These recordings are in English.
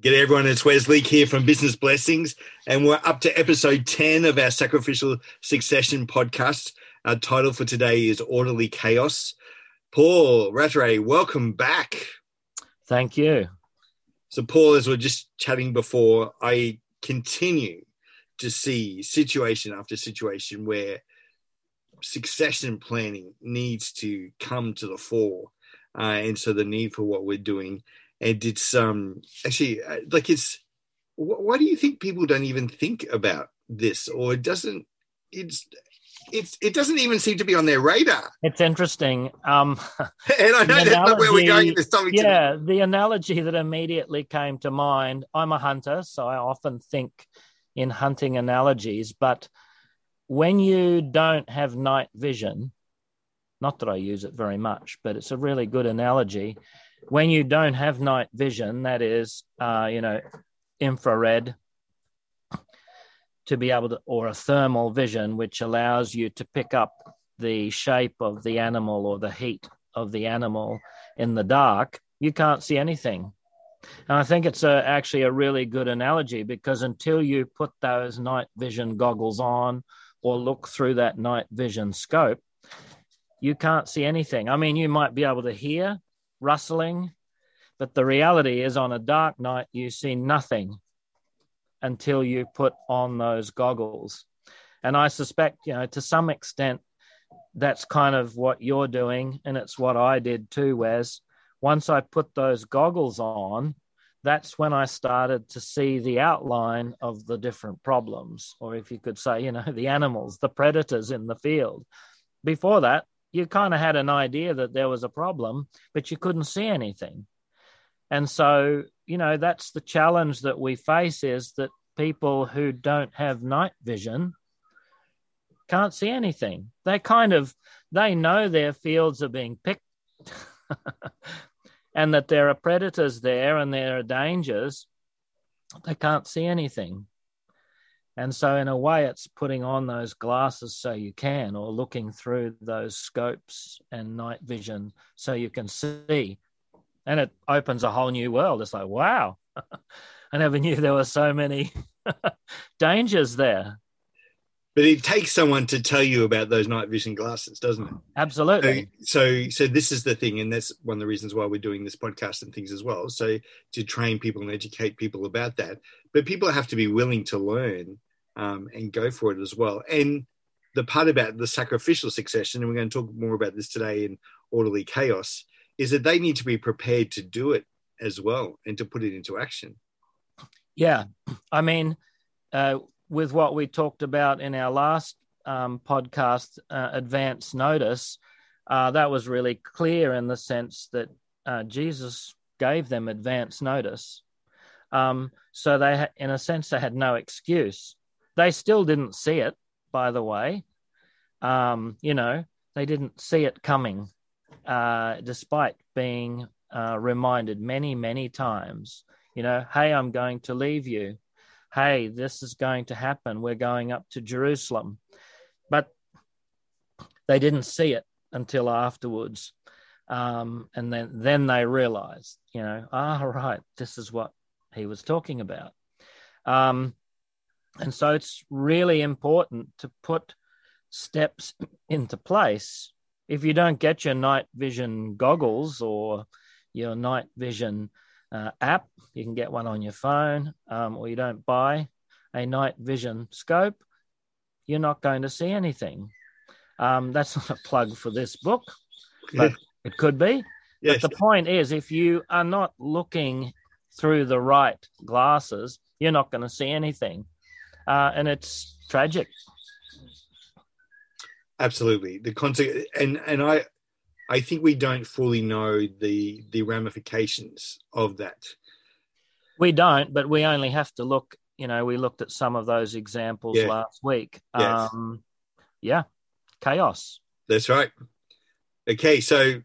G'day everyone, it's Wes Leake here from Business Blessings, and we're up to episode 10 of our Sacrificial Succession podcast. Our title for today is Orderly Chaos. Paul Rattray, welcome back. Thank you. So, Paul, as we are just chatting before, I continue to see situation after situation where succession planning needs to come to the fore. Uh, and so the need for what we're doing and it's um actually uh, like it's why do you think people don't even think about this or it doesn't it's it's it doesn't even seem to be on their radar it's interesting um and i know that's analogy, not where we're going this topic yeah today. the analogy that immediately came to mind i'm a hunter so i often think in hunting analogies but when you don't have night vision not that i use it very much but it's a really good analogy when you don't have night vision, that is, uh, you know, infrared, to be able to, or a thermal vision, which allows you to pick up the shape of the animal or the heat of the animal in the dark, you can't see anything. And I think it's a, actually a really good analogy because until you put those night vision goggles on or look through that night vision scope, you can't see anything. I mean, you might be able to hear, rustling. But the reality is, on a dark night, you see nothing until you put on those goggles. And I suspect, you know, to some extent, that's kind of what you're doing. And it's what I did too, Wes. Once I put those goggles on, that's when I started to see the outline of the different problems, or if you could say, you know, the animals, the predators in the field. Before that, you kind of had an idea that there was a problem, but you couldn't see anything. And so, you know, that's the challenge that we face is that people who don't have night vision can't see anything. They kind of they know their fields are being picked and that there are predators there and there are dangers. They can't see anything. And so, in a way, it's putting on those glasses so you can, or looking through those scopes and night vision so you can see. And it opens a whole new world. It's like, wow, I never knew there were so many dangers there. But it takes someone to tell you about those night vision glasses, doesn't it? Absolutely. So, so, so this is the thing, and that's one of the reasons why we're doing this podcast and things as well. So, to train people and educate people about that, but people have to be willing to learn um, and go for it as well. And the part about the sacrificial succession, and we're going to talk more about this today in orderly chaos, is that they need to be prepared to do it as well and to put it into action. Yeah, I mean, uh, with what we talked about in our last um, podcast, uh, advance notice, uh, that was really clear in the sense that uh, Jesus gave them advance notice. Um, so they, in a sense, they had no excuse. They still didn't see it, by the way. Um, you know, they didn't see it coming, uh, despite being uh, reminded many, many times, you know, hey, I'm going to leave you. Hey, this is going to happen. We're going up to Jerusalem. But they didn't see it until afterwards. Um, and then, then they realized, you know, ah, right, this is what he was talking about. Um, and so it's really important to put steps into place. If you don't get your night vision goggles or your night vision uh, app, you can get one on your phone, um, or you don't buy a night vision scope, you're not going to see anything. Um, that's not a plug for this book, but it could be. But the point is, if you are not looking through the right glasses, you're not going to see anything uh, and it's tragic. Absolutely, the concept, and and I, I think we don't fully know the the ramifications of that. We don't, but we only have to look. You know, we looked at some of those examples yeah. last week. Yes. Um, yeah, chaos. That's right. Okay, so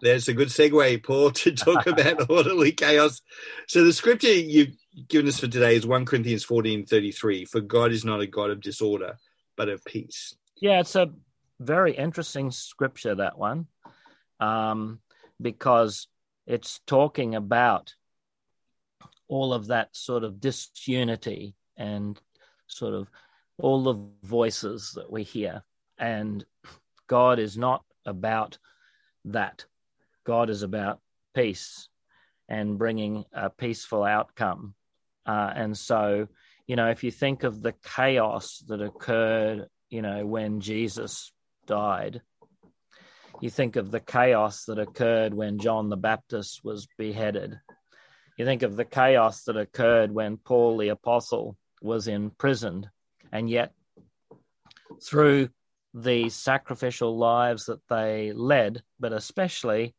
there's a good segue, Paul, to talk about orderly chaos. So the scripture you've given us for today is 1 Corinthians 14 33. For God is not a God of disorder, but of peace. Yeah, it's a very interesting scripture, that one, um, because it's talking about all of that sort of disunity and sort of all the voices that we hear. And God is not about that. God is about peace and bringing a peaceful outcome. Uh, and so, you know, if you think of the chaos that occurred, you know, when Jesus died, you think of the chaos that occurred when John the Baptist was beheaded. You think of the chaos that occurred when Paul the Apostle was imprisoned. And yet, through the sacrificial lives that they led, but especially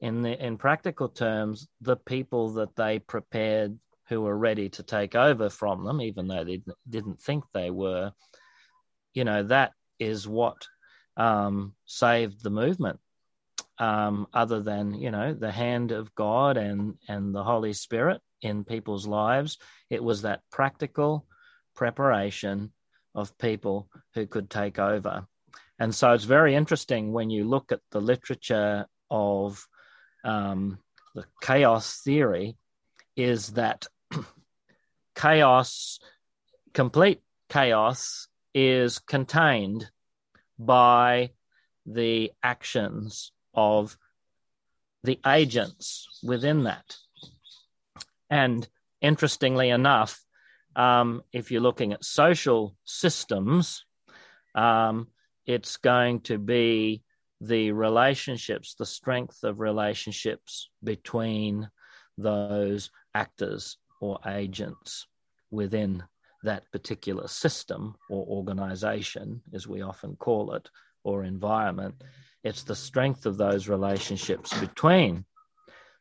in the in practical terms, the people that they prepared who were ready to take over from them, even though they didn't think they were, you know, that is what um, saved the movement. Um, other than you know the hand of God and and the Holy Spirit in people's lives, it was that practical preparation of people who could take over. And so it's very interesting when you look at the literature of um, the chaos theory, is that chaos, complete chaos, is contained by the actions of the agents within that. And interestingly enough, um, if you're looking at social systems, um, it's going to be the relationships, the strength of relationships between those actors or agents within that particular system or organization, as we often call it, or environment. It's the strength of those relationships between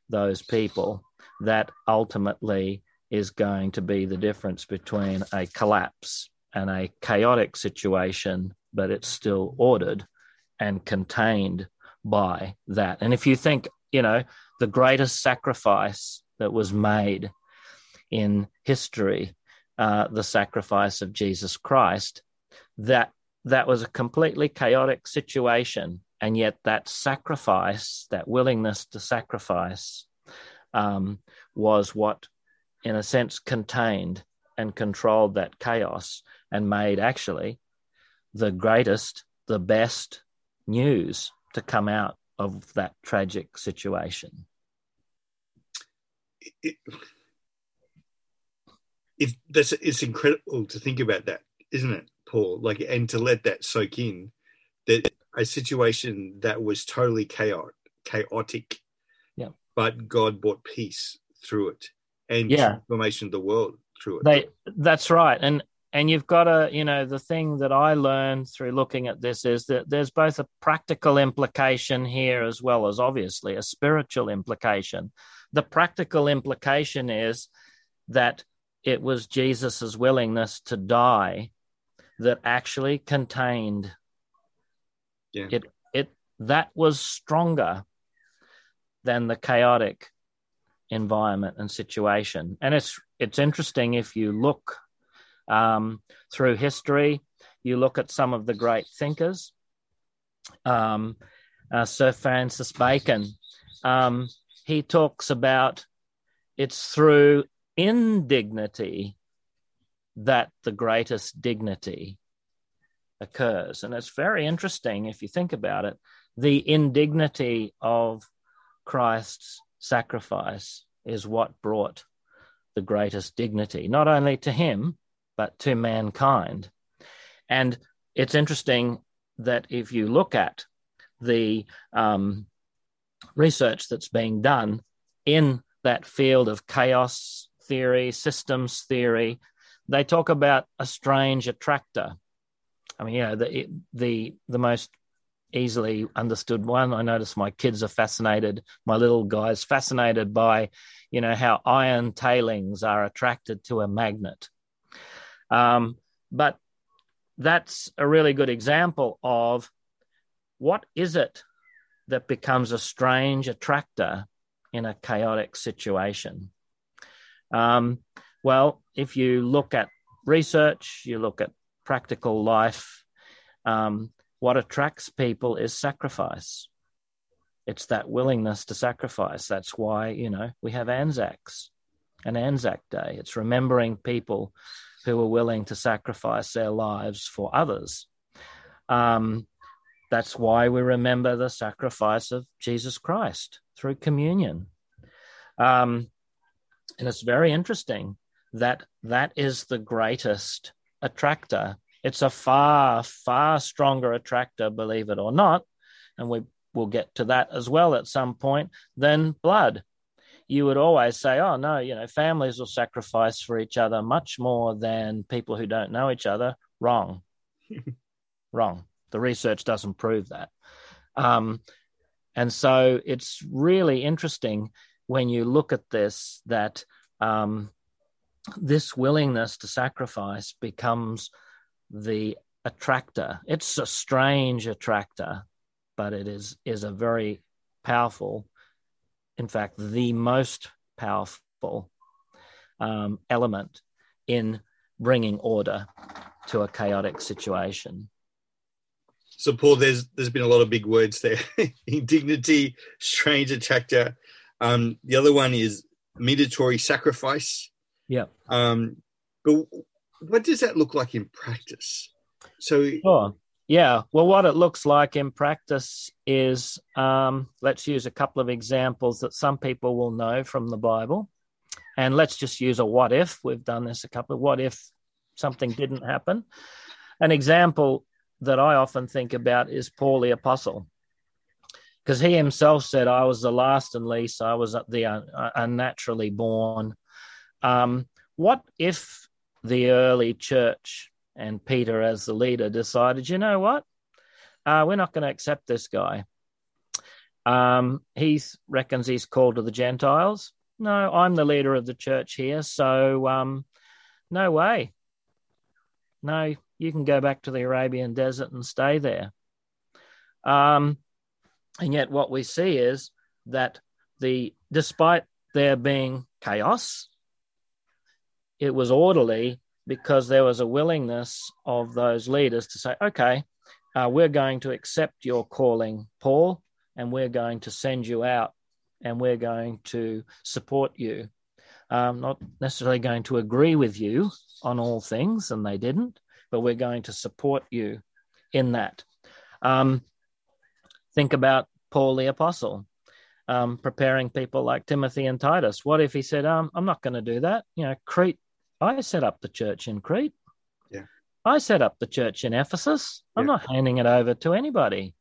those people that ultimately is going to be the difference between a collapse and a chaotic situation, but it's still ordered and contained by that. And if you think, you know, the greatest sacrifice that was made in history, uh, the sacrifice of Jesus Christ, that that was a completely chaotic situation, and yet that sacrifice, that willingness to sacrifice, um, was what in a sense, contained and controlled that chaos and made actually the greatest, the best news to come out of that tragic situation. It, it, that's, it's incredible to think about that, isn't it, Paul? Like, and to let that soak in that a situation that was totally chaotic, chaotic, yeah. but God brought peace through it and yeah. transformation of the world through it. They, that's right. And and you've got to, you know, the thing that I learned through looking at this is that there's both a practical implication here as well as obviously a spiritual implication. The practical implication is that it was Jesus's willingness to die that actually contained yeah. it it that was stronger than the chaotic environment and situation. And it's it's interesting if you look um, through history, you look at some of the great thinkers. Um, uh, Sir Francis Bacon, um, he talks about it's through indignity that the greatest dignity occurs. And it's very interesting if you think about it. The indignity of Christ's sacrifice is what brought the greatest dignity, not only to him, but to mankind. And it's interesting that if you look at the um, research that's being done in that field of chaos theory, systems theory, they talk about a strange attractor. I mean, you know, the the the most easily understood one. I notice my kids are fascinated, my little guys fascinated by, you know, how iron tailings are attracted to a magnet. Um, but that's a really good example of what is it that becomes a strange attractor in a chaotic situation. Um, well, if you look at research, you look at practical life, um, what attracts people is sacrifice. It's that willingness to sacrifice. That's why, you know, we have Anzacs. and Anzac Day. It's remembering people who were willing to sacrifice their lives for others. Um, that's why we remember the sacrifice of Jesus Christ through communion. Um, and it's very interesting that that is the greatest attractor. It's a far, far stronger attractor, believe it or not. And we will get to that as well at some point than blood. You would always say, oh, no, you know, families will sacrifice for each other much more than people who don't know each other. Wrong. Wrong. The research doesn't prove that. Um, and so it's really interesting when you look at this that um, this willingness to sacrifice becomes the attractor. It's a strange attractor, but it is is a very powerful, in fact, the most powerful um, element in bringing order to a chaotic situation. So, Paul, there's there's been a lot of big words there: indignity, strange attractor. Um, the other one is mediatory sacrifice. Yeah. Um, but what does that look like in practice? So, sure. yeah. Well, what it looks like in practice is um, let's use a couple of examples that some people will know from the Bible. And let's just use a what if. We've done this a couple of what if something didn't happen. An example that I often think about is Paul the Apostle because he himself said, I was the last and least, I was the unnaturally born. Um, what if the early church and Peter, as the leader, decided, you know what? Uh, we're not going to accept this guy. Um, he reckons he's called to the Gentiles. No, I'm the leader of the church here, so um, no way. No, you can go back to the Arabian desert and stay there. Um, and yet, what we see is that the despite there being chaos, it was orderly because there was a willingness of those leaders to say, okay, uh, we're going to accept your calling, Paul, and we're going to send you out and we're going to support you. Um, not necessarily going to agree with you on all things, and they didn't, but we're going to support you in that. Um, think about Paul the Apostle, um, preparing people like Timothy and Titus. What if he said, um, I'm not going to do that? You know, Crete I set up the church in Crete. Yeah. I set up the church in Ephesus. I'm yeah. not handing it over to anybody.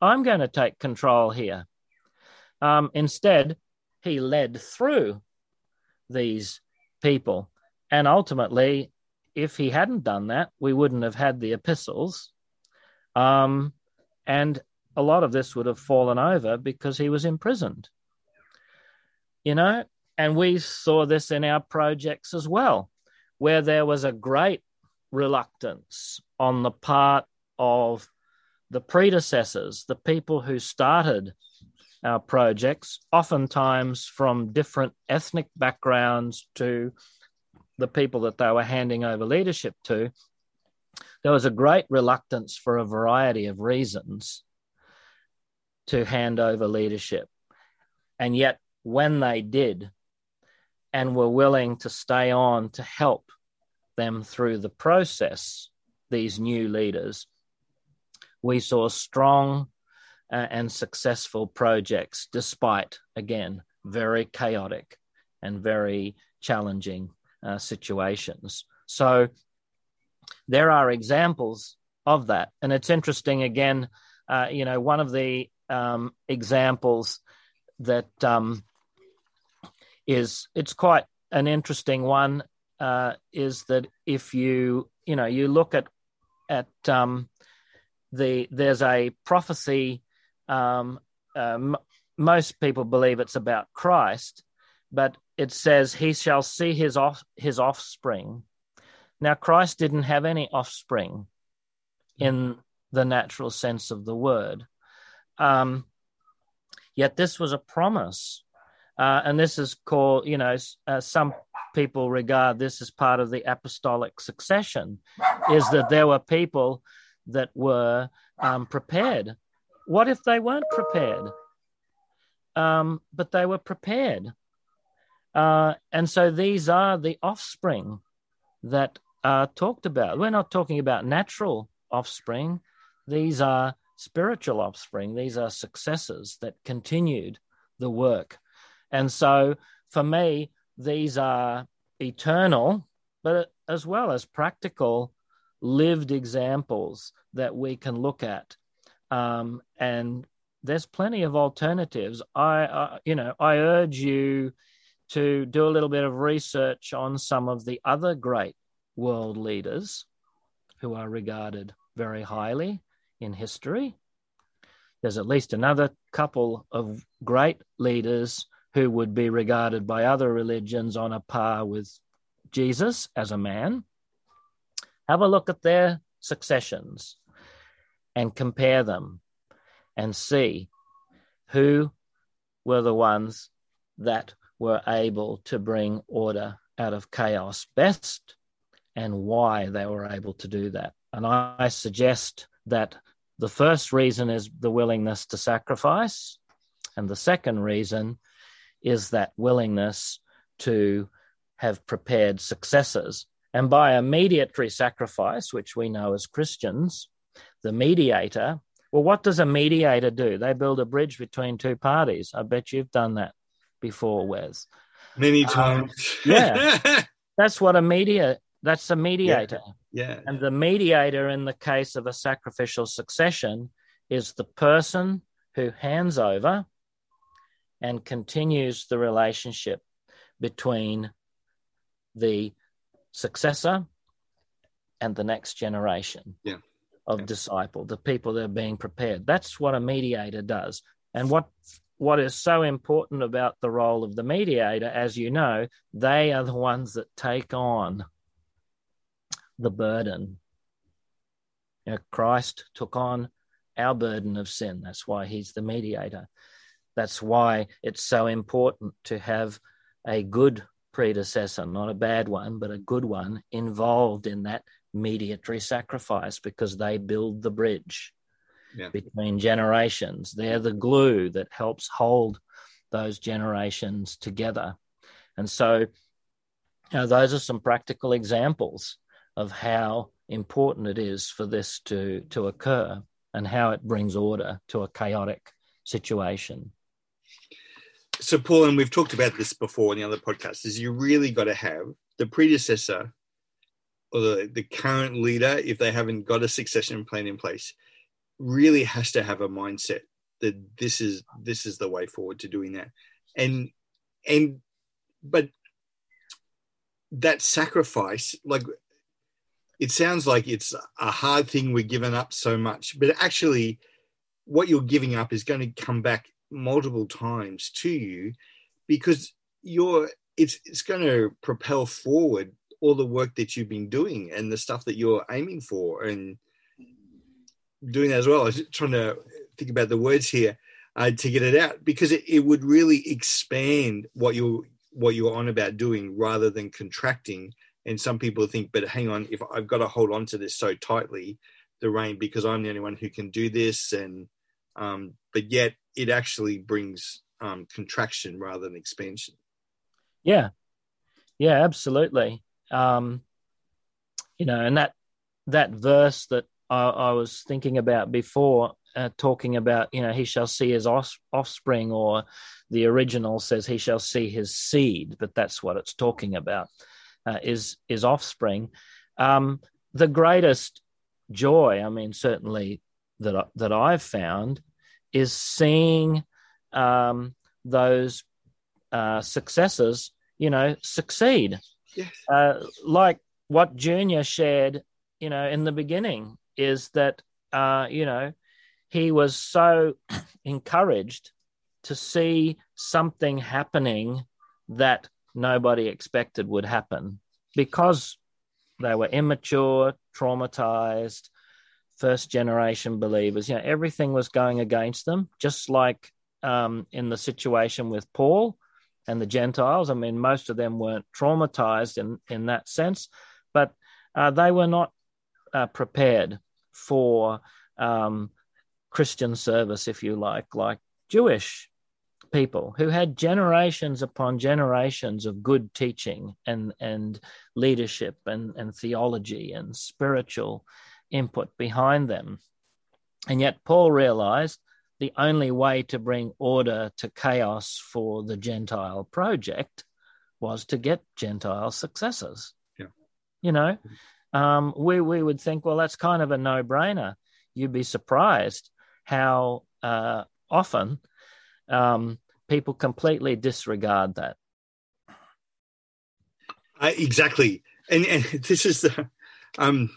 I'm going to take control here. Um, instead, he led through these people. And ultimately, if he hadn't done that, we wouldn't have had the epistles. Um, and a lot of this would have fallen over because he was imprisoned. You know, and we saw this in our projects as well where there was a great reluctance on the part of the predecessors, the people who started our projects, oftentimes from different ethnic backgrounds to the people that they were handing over leadership to, there was a great reluctance for a variety of reasons to hand over leadership. And yet, when they did, and were willing to stay on to help them through the process, these new leaders, we saw strong uh, and successful projects, despite, again, very chaotic and very challenging uh, situations. So there are examples of that. And it's interesting, again, uh, you know, one of the um, examples that um, is it's quite an interesting one. Uh, is that if you you know you look at at um, the there's a prophecy. Um, uh, most people believe it's about Christ, but it says he shall see his off his offspring. Now Christ didn't have any offspring in the natural sense of the word. Um, yet this was a promise uh, and this is called, you know, uh, some people regard this as part of the apostolic succession, is that there were people that were um, prepared. What if they weren't prepared? Um, but they were prepared. Uh, and so these are the offspring that are talked about. We're not talking about natural offspring, these are spiritual offspring, these are successors that continued the work. And so for me, these are eternal, but as well as practical, lived examples that we can look at. Um, and there's plenty of alternatives. I, uh, you know, I urge you to do a little bit of research on some of the other great world leaders who are regarded very highly in history. There's at least another couple of great leaders who would be regarded by other religions on a par with Jesus as a man. Have a look at their successions and compare them and see who were the ones that were able to bring order out of chaos best and why they were able to do that. And I suggest that the first reason is the willingness to sacrifice. And the second reason is that willingness to have prepared successors. And by a mediatory sacrifice, which we know as Christians, the mediator, well, what does a mediator do? They build a bridge between two parties. I bet you've done that before, Wes. Many um, times. Um, yeah. that's what a media that's a mediator. Yeah. yeah. And the mediator in the case of a sacrificial succession is the person who hands over and continues the relationship between the successor and the next generation yeah. of yeah. disciple, the people that are being prepared. That's what a mediator does. And what what is so important about the role of the mediator, as you know, they are the ones that take on the burden. You know, Christ took on our burden of sin. That's why he's the mediator. That's why it's so important to have a good predecessor, not a bad one, but a good one involved in that mediatory sacrifice because they build the bridge yeah. between generations. They're the glue that helps hold those generations together. And so, those are some practical examples of how important it is for this to, to occur and how it brings order to a chaotic situation. So, Paul, and we've talked about this before in the other podcasts, is you really got to have the predecessor or the, the current leader, if they haven't got a succession plan in place, really has to have a mindset that this is this is the way forward to doing that. And and but that sacrifice, like it sounds like it's a hard thing we're giving up so much, but actually, what you're giving up is going to come back multiple times to you because you're it's it's going to propel forward all the work that you've been doing and the stuff that you're aiming for and doing that as well. I was trying to think about the words here uh, to get it out because it, it would really expand what you what you're on about doing rather than contracting and some people think, but hang on, if I've got to hold on to this so tightly, the rein, because I'm the only one who can do this, and um, but yet it actually brings um, contraction rather than expansion. Yeah, yeah, absolutely. Um, you know, and that that verse that I, I was thinking about before, uh, talking about you know he shall see his off- offspring, or the original says he shall see his seed, but that's what it's talking about uh, is is offspring. Um, the greatest joy, I mean, certainly that that I've found, is seeing um, those uh, successors, you know, succeed. Yes. Uh, like what Junior shared, you know, in the beginning, is that uh, you know he was so encouraged to see something happening that nobody expected would happen because they were immature, traumatized, first generation believers. You know, everything was going against them, just like um, in the situation with Paul and the Gentiles. I mean, most of them weren't traumatized in, in that sense, but uh, they were not uh, prepared for um, Christian service, if you like, like Jewish people who had generations upon generations of good teaching and, and leadership and, and theology and spiritual input behind them. And yet, Paul realized the only way to bring order to chaos for the Gentile project was to get Gentile successors. Yeah. You know, um, we, we would think, well, that's kind of a no brainer. You'd be surprised how uh, often um, people completely disregard that. Uh, exactly. And, and this is the, um,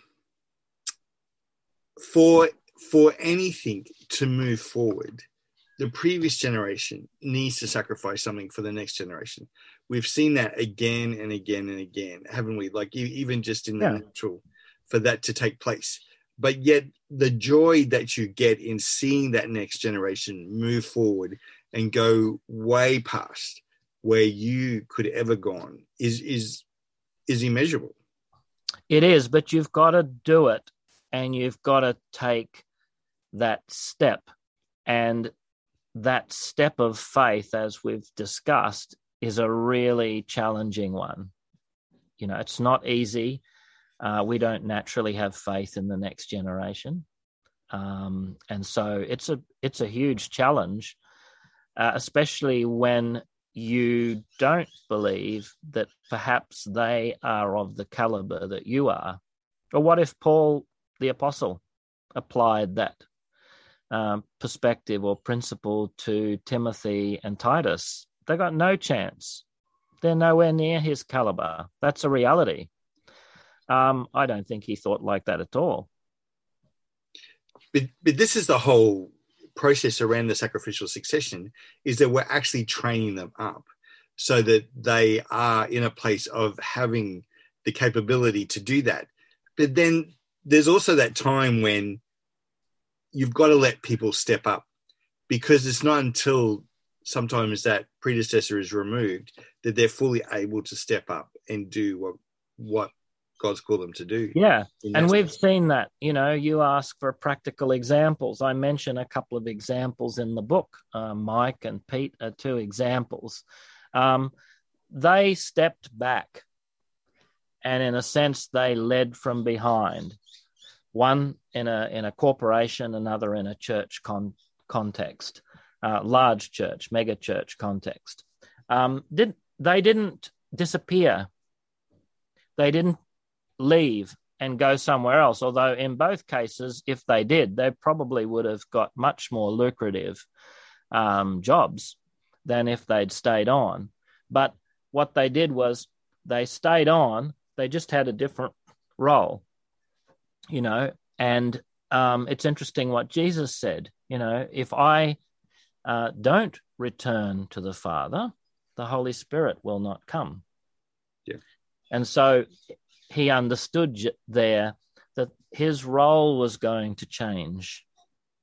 for for anything to move forward, the previous generation needs to sacrifice something for the next generation. We've seen that again and again and again, haven't we? Like even just in the yeah. natural, for that to take place. But yet, the joy that you get in seeing that next generation move forward and go way past where you could ever gone is is is immeasurable. It is, but you've got to do it, and you've got to take that step. And that step of faith, as we've discussed, is a really challenging one. You know, it's not easy. Uh, we don't naturally have faith in the next generation, um, and so it's a it's a huge challenge, uh, especially when you don't believe that perhaps they are of the caliber that you are. Or what if Paul the apostle applied that um, perspective or principle to Timothy and Titus, they got no chance. They're nowhere near his caliber. That's a reality. Um, I don't think he thought like that at all. But, but this is the whole process around the sacrificial succession is that we're actually training them up so that they are in a place of having the capability to do that. But then there's also that time when you've got to let people step up because it's not until sometimes that predecessor is removed that they're fully able to step up and do what what God's called them to do. Yeah. And we've seen that. You know, you ask for practical examples. I mention a couple of examples in the book. Uh, Mike and Pete are two examples. Um, they stepped back and, in a sense, they led from behind one in a in a corporation, another in a church con- context, uh, large church, mega church context. Um, did they didn't disappear? They didn't leave and go somewhere else. Although in both cases, if they did, they probably would have got much more lucrative um, jobs than if they'd stayed on. But what they did was they stayed on. They just had a different role you know, and um, it's interesting what Jesus said. You know, if I uh, don't return to the Father, the Holy Spirit will not come. Yeah. And so he understood there that his role was going to change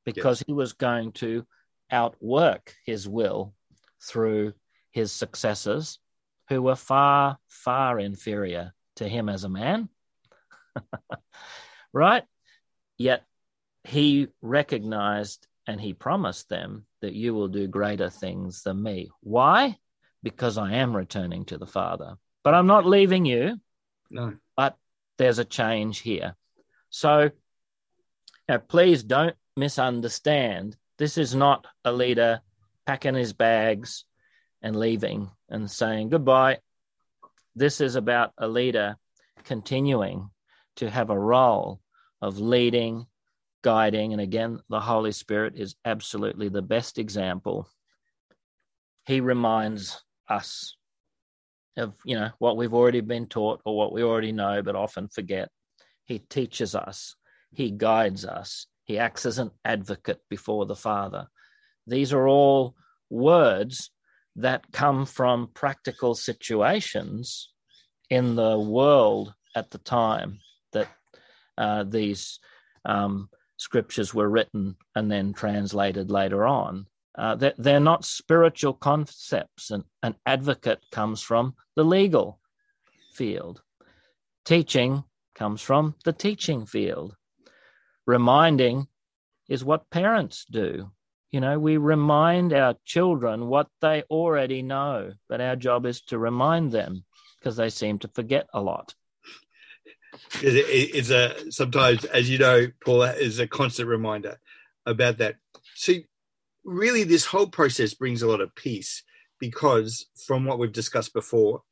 because yes. he was going to outwork his will through his successors who were far, far inferior to him as a man. right? Yet he recognized and he promised them that you will do greater things than me. Why? Because I am returning to the Father. But I'm not leaving you. No. But there's a change here. So know, please don't misunderstand. This is not a leader packing his bags and leaving and saying goodbye. This is about a leader continuing to have a role of leading, guiding. And again, the Holy Spirit is absolutely the best example. He reminds us of, you know, what we've already been taught or what we already know, but often forget. He teaches us, he guides us, he acts as an advocate before the Father. These are all words that come from practical situations in the world at the time that uh, these um, scriptures were written and then translated later on. Uh, they're, they're, not spiritual concepts. And an advocate comes from the legal field. Teaching comes from the teaching field. Reminding is what parents do. you know, we remind our children what they already know, but our job is to remind them because they seem to forget a lot. It's a sometimes, as you know, Paul, is a constant reminder about that. See, really, this whole process brings a lot of peace because, from what we've discussed before,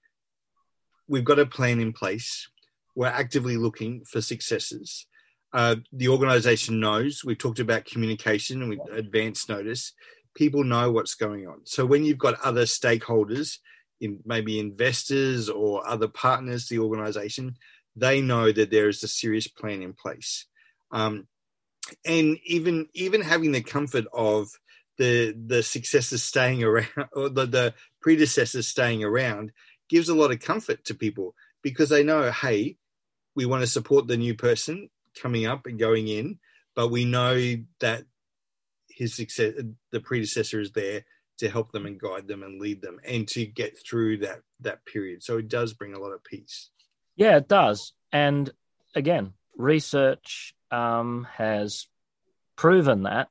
we've got a plan in place. We're actively looking for successes. Uh, the organization knows we've talked about communication and with advance notice. People know what's going on. So when you've got other stakeholders, in maybe investors or other partners, the organization, they know that there is a serious plan in place. Um, and even even having the comfort of the the successors staying around or the, the predecessors staying around gives a lot of comfort to people because they know, hey, we want to support the new person coming up and going in, but we know that his success, the predecessor, is there to help them and guide them and lead them and to get through that that period. So it does bring a lot of peace. Yeah, it does. And again, research um, has proven that.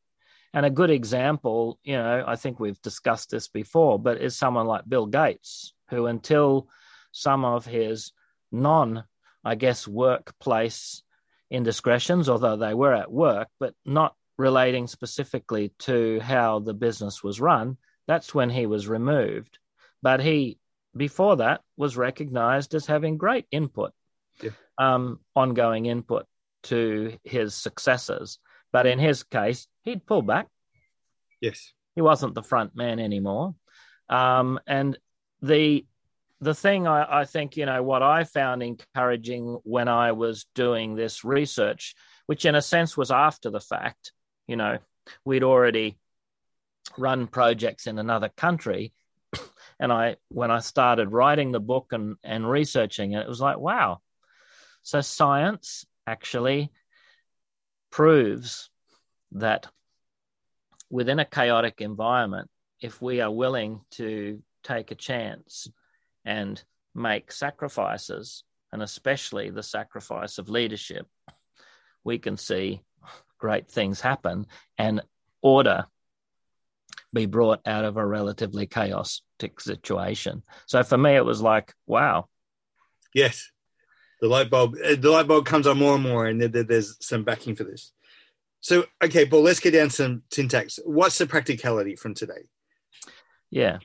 And a good example, you know, I think we've discussed this before, but is someone like Bill Gates, who until some of his non, I guess, workplace indiscretions, although they were at work, but not relating specifically to how the business was run, that's when he was removed. But he, before that, was recognized as having great input, yeah. um, ongoing input to his successors. But in his case, he'd pull back. Yes. He wasn't the front man anymore. Um, and the the thing I, I, think, you know, what I found encouraging when I was doing this research, which in a sense was after the fact, you know, we'd already run projects in another country. And I, when I started writing the book and, and researching it, it was like, wow. So science actually proves that within a chaotic environment, if we are willing to take a chance and make sacrifices, and especially the sacrifice of leadership, we can see great things happen and order be brought out of a relatively chaotic situation. So for me, it was like, wow. Yes, the light bulb. Uh, the light bulb comes on more and more, and there's some backing for this. So, okay, Paul, let's get down some syntax. What's the practicality from today? Yeah,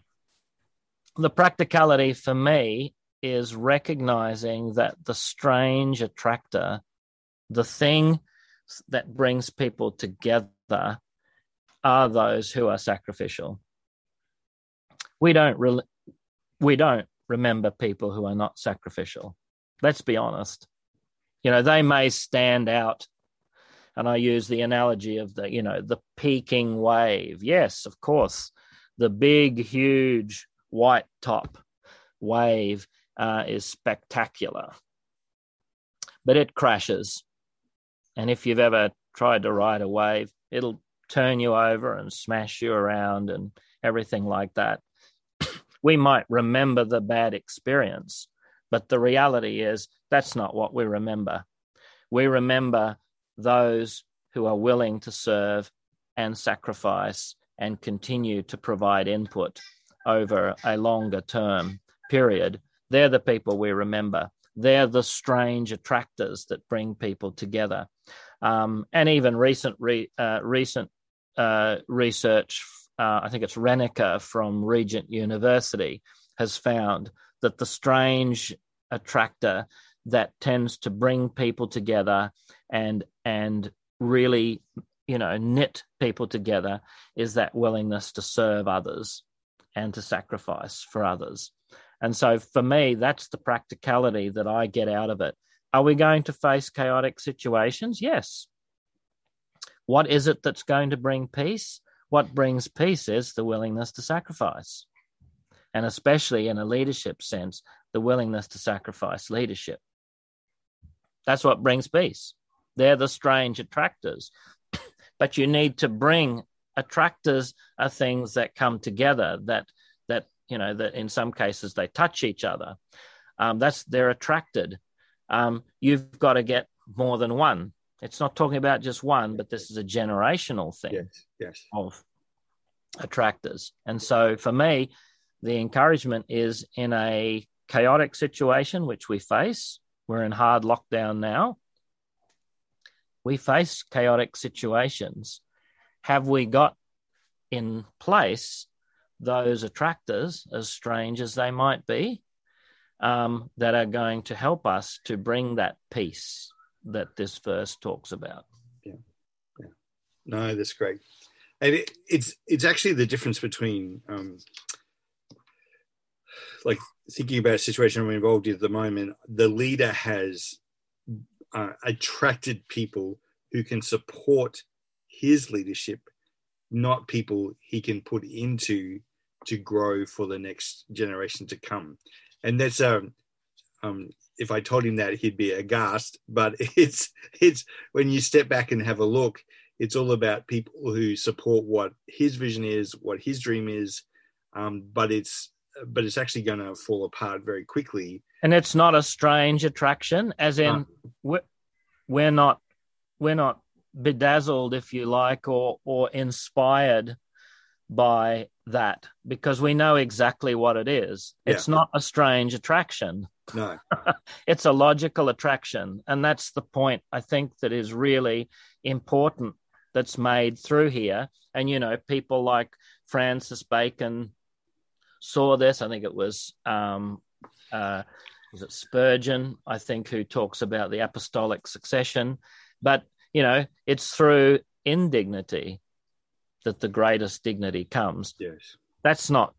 the practicality for me is recognizing that the strange attractor, the thing that brings people together, are those who are sacrificial. We don't re- we don't remember people who are not sacrificial. Let's be honest. You know, they may stand out and I use the analogy of the, you know, the peaking wave. Yes, of course, the big, huge white top wave uh, is spectacular, but it crashes. And if you've ever tried to ride a wave, it'll turn you over and smash you around and everything like that. we might remember the bad experience, but the reality is that's not what we remember. We remember those who are willing to serve and sacrifice and continue to provide input over a longer term period. They're the people we remember. They're the strange attractors that bring people together. Um, and even recent re, uh, recent uh, research, uh, I think it's Rennaker from Regent University, has found that the strange attractor that tends to bring people together and and really you know knit people together is that willingness to serve others and to sacrifice for others. And so for me that's the practicality that i get out of it. Are we going to face chaotic situations? Yes what is it that's going to bring peace? What brings peace is the willingness to sacrifice. And especially in a leadership sense, the willingness to sacrifice leadership. That's what brings peace. They're the strange attractors. but you need to bring attractors are things that come together that that you know that in some cases they touch each other um, that's they're attracted um, you've got to get more than one it's not talking about just one, but this is a generational thing yes, yes. of attractors. And so for me, the encouragement is in a chaotic situation, which we face. We're in hard lockdown now. We face chaotic situations. Have we got in place those attractors, as strange as they might be, um, that are going to help us to bring that peace that this verse talks about? Yeah, yeah. No, that's great. And it, it's it's actually the difference between um, like thinking about a situation we're involved in at the moment, the leader has uh, attracted people who can support his leadership, not people he can put into to grow for the next generation to come. And that's um, um, if I told him that he'd be aghast, but it's it's when you step back and have a look, it's all about people who support what his vision is, what his dream is, um, but it's but it's actually going to fall apart very quickly. And it's not a strange attraction, as in we're, we're not we're not bedazzled, if you like, or or inspired by that because we know exactly what it is. Yeah. It's not a strange attraction. No, it's a logical attraction, and that's the point I think that is really important. That's made through here, and you know, people like Francis Bacon saw this. I think it was um, uh, was it Spurgeon, I think, who talks about the apostolic succession. But you know, it's through indignity that the greatest dignity comes. Yes, that's not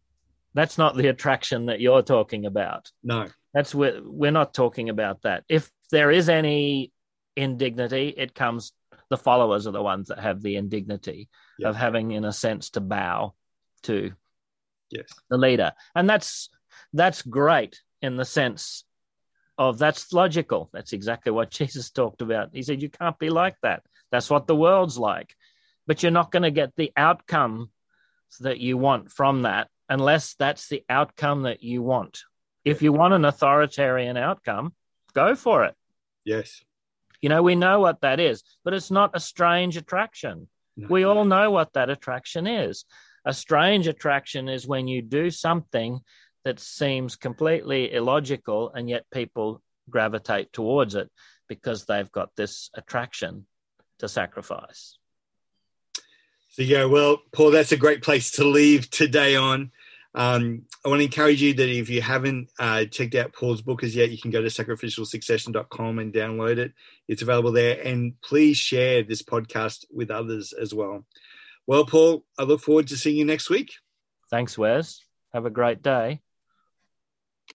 that's not the attraction that you're talking about. No, that's we're we're not talking about that. If there is any indignity, it comes. The followers are the ones that have the indignity of having, in a sense, to bow to yes the leader and that's that's great in the sense of that's logical that's exactly what jesus talked about he said you can't be like that that's what the world's like but you're not going to get the outcome that you want from that unless that's the outcome that you want. If you want an authoritarian outcome go for it. Yes. You know we know what that is but it's not a strange attraction. No. we all know what that attraction is. A strange attraction is when you do something that seems completely illogical and yet people gravitate towards it because they've got this attraction to sacrifice. So, yeah, well, Paul, that's a great place to leave today on. Um, I want to encourage you that if you haven't uh, checked out Paul's book as yet, you can go to sacrificialsuccession.com and download it. It's available there. And please share this podcast with others as well. Well, Paul, I look forward to seeing you next week. Thanks, Wes. Have a great day.